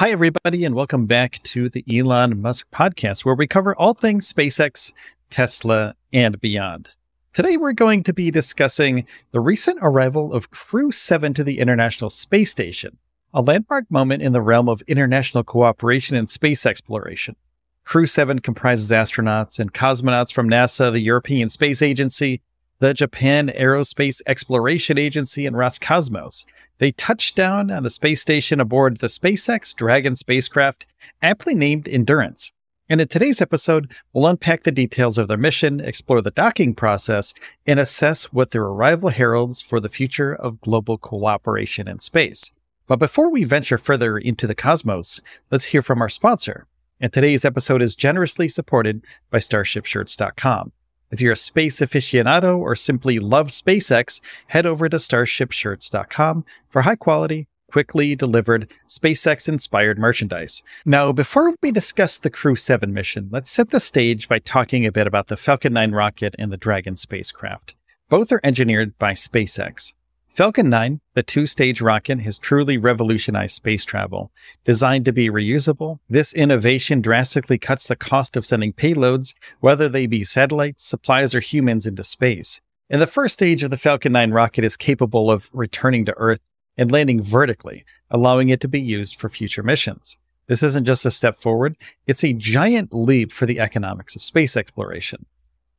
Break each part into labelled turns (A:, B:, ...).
A: Hi, everybody, and welcome back to the Elon Musk podcast, where we cover all things SpaceX, Tesla, and beyond. Today, we're going to be discussing the recent arrival of Crew 7 to the International Space Station, a landmark moment in the realm of international cooperation in space exploration. Crew 7 comprises astronauts and cosmonauts from NASA, the European Space Agency, the Japan Aerospace Exploration Agency, and Roscosmos. They touched down on the space station aboard the SpaceX Dragon spacecraft, aptly named Endurance. And in today's episode, we'll unpack the details of their mission, explore the docking process, and assess what their arrival heralds for the future of global cooperation in space. But before we venture further into the cosmos, let's hear from our sponsor. And today's episode is generously supported by StarshipShirts.com. If you're a space aficionado or simply love SpaceX, head over to starshipshirts.com for high quality, quickly delivered SpaceX inspired merchandise. Now, before we discuss the Crew 7 mission, let's set the stage by talking a bit about the Falcon 9 rocket and the Dragon spacecraft. Both are engineered by SpaceX. Falcon 9, the two stage rocket, has truly revolutionized space travel. Designed to be reusable, this innovation drastically cuts the cost of sending payloads, whether they be satellites, supplies, or humans, into space. And the first stage of the Falcon 9 rocket is capable of returning to Earth and landing vertically, allowing it to be used for future missions. This isn't just a step forward, it's a giant leap for the economics of space exploration.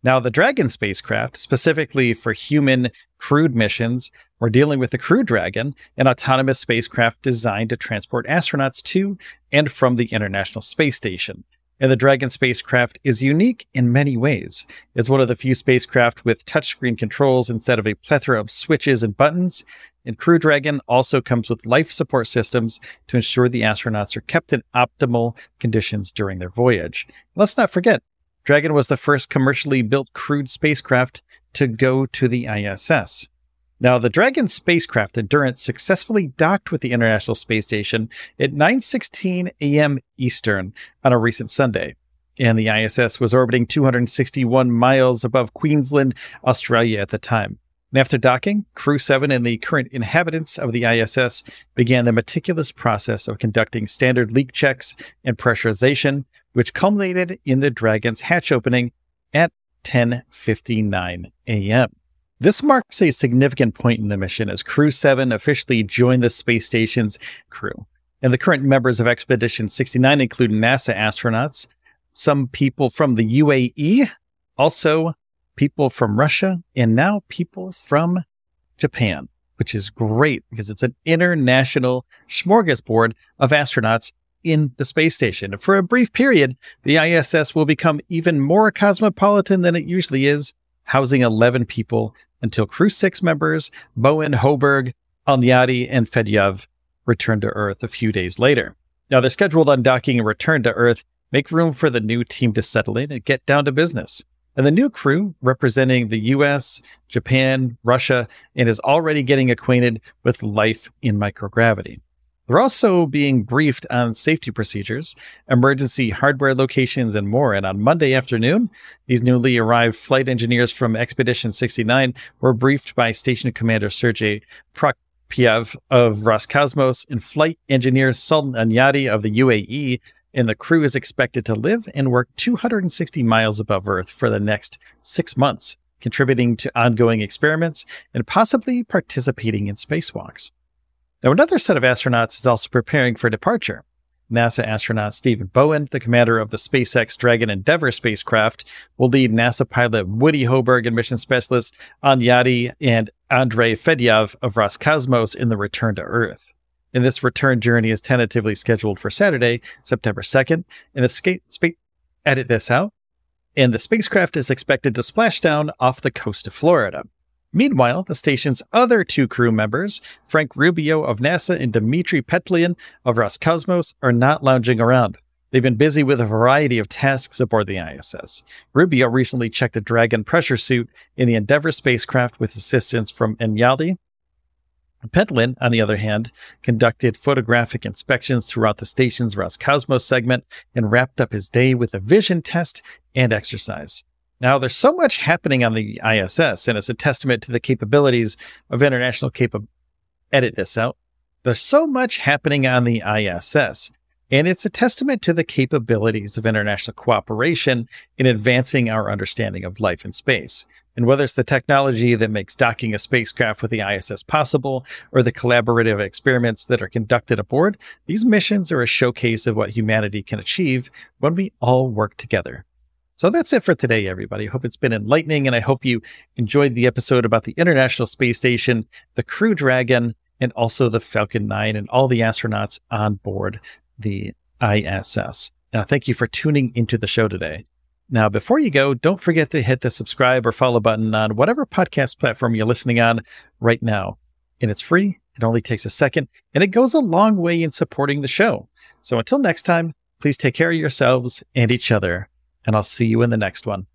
A: Now, the Dragon spacecraft, specifically for human crewed missions, we're dealing with the Crew Dragon, an autonomous spacecraft designed to transport astronauts to and from the International Space Station. And the Dragon spacecraft is unique in many ways. It's one of the few spacecraft with touchscreen controls instead of a plethora of switches and buttons. And Crew Dragon also comes with life support systems to ensure the astronauts are kept in optimal conditions during their voyage. Let's not forget, Dragon was the first commercially built crewed spacecraft to go to the ISS. Now, the Dragon spacecraft Endurance successfully docked with the International Space Station at 9:16 a.m. Eastern on a recent Sunday, and the ISS was orbiting 261 miles above Queensland, Australia at the time. And after docking, Crew 7 and the current inhabitants of the ISS began the meticulous process of conducting standard leak checks and pressurization, which culminated in the Dragon's hatch opening at 10:59 a.m. This marks a significant point in the mission as Crew 7 officially joined the space station's crew. And the current members of Expedition 69 include NASA astronauts, some people from the UAE, also people from Russia, and now people from Japan, which is great because it's an international smorgasbord of astronauts in the space station. For a brief period, the ISS will become even more cosmopolitan than it usually is, housing 11 people until Crew 6 members Bowen, Hoburg, Alneyadi, and Fedyaev return to Earth a few days later. Now, their scheduled undocking and return to Earth make room for the new team to settle in and get down to business. And the new crew, representing the US, Japan, Russia, and is already getting acquainted with life in microgravity. They're also being briefed on safety procedures, emergency hardware locations, and more. And on Monday afternoon, these newly arrived flight engineers from Expedition 69 were briefed by Station Commander Sergei Prokopyev of Roscosmos and flight engineer Sultan Alneyadi of the UAE and the crew is expected to live and work 260 miles above Earth for the next six months, contributing to ongoing experiments and possibly participating in spacewalks. Now, another set of astronauts is also preparing for departure. NASA astronaut Stephen Bowen, the commander of the SpaceX Dragon Endeavour spacecraft, will lead NASA pilot Woody Hoburg and mission specialist Alneyadi and Andrei Fedyaev of Roscosmos in the return to Earth and this return journey is tentatively scheduled for Saturday, September 2nd. And the skate, spa- edit this out. And the spacecraft is expected to splash down off the coast of Florida. Meanwhile, the station's other two crew members, Frank Rubio of NASA and Dmitry Petelin of Roscosmos, are not lounging around. They've been busy with a variety of tasks aboard the ISS. Rubio recently checked a Dragon pressure suit in the Endeavour spacecraft with assistance from Alneyadi Petelin, on the other hand, conducted photographic inspections throughout the station's Roscosmos segment and wrapped up his day with a vision test and exercise. Now, there's so much happening on the ISS, and it's a testament to the capabilities of international capability. Edit this out. There's so much happening on the ISS, and it's a testament to the capabilities of international cooperation in advancing our understanding of life in space. And whether it's the technology that makes docking a spacecraft with the ISS possible or the collaborative experiments that are conducted aboard, these missions are a showcase of what humanity can achieve when we all work together. So that's it for today, everybody. I hope it's been enlightening, and I hope you enjoyed the episode about the International Space Station, the Crew Dragon, and also the Falcon 9 and all the astronauts on board the ISS. Now, thank you for tuning into the show today. Now, before you go, don't forget to hit the subscribe or follow button on whatever podcast platform you're listening on right now. And it's free. It only takes a second and it goes a long way in supporting the show. So until next time, please take care of yourselves and each other. And I'll see you in the next one.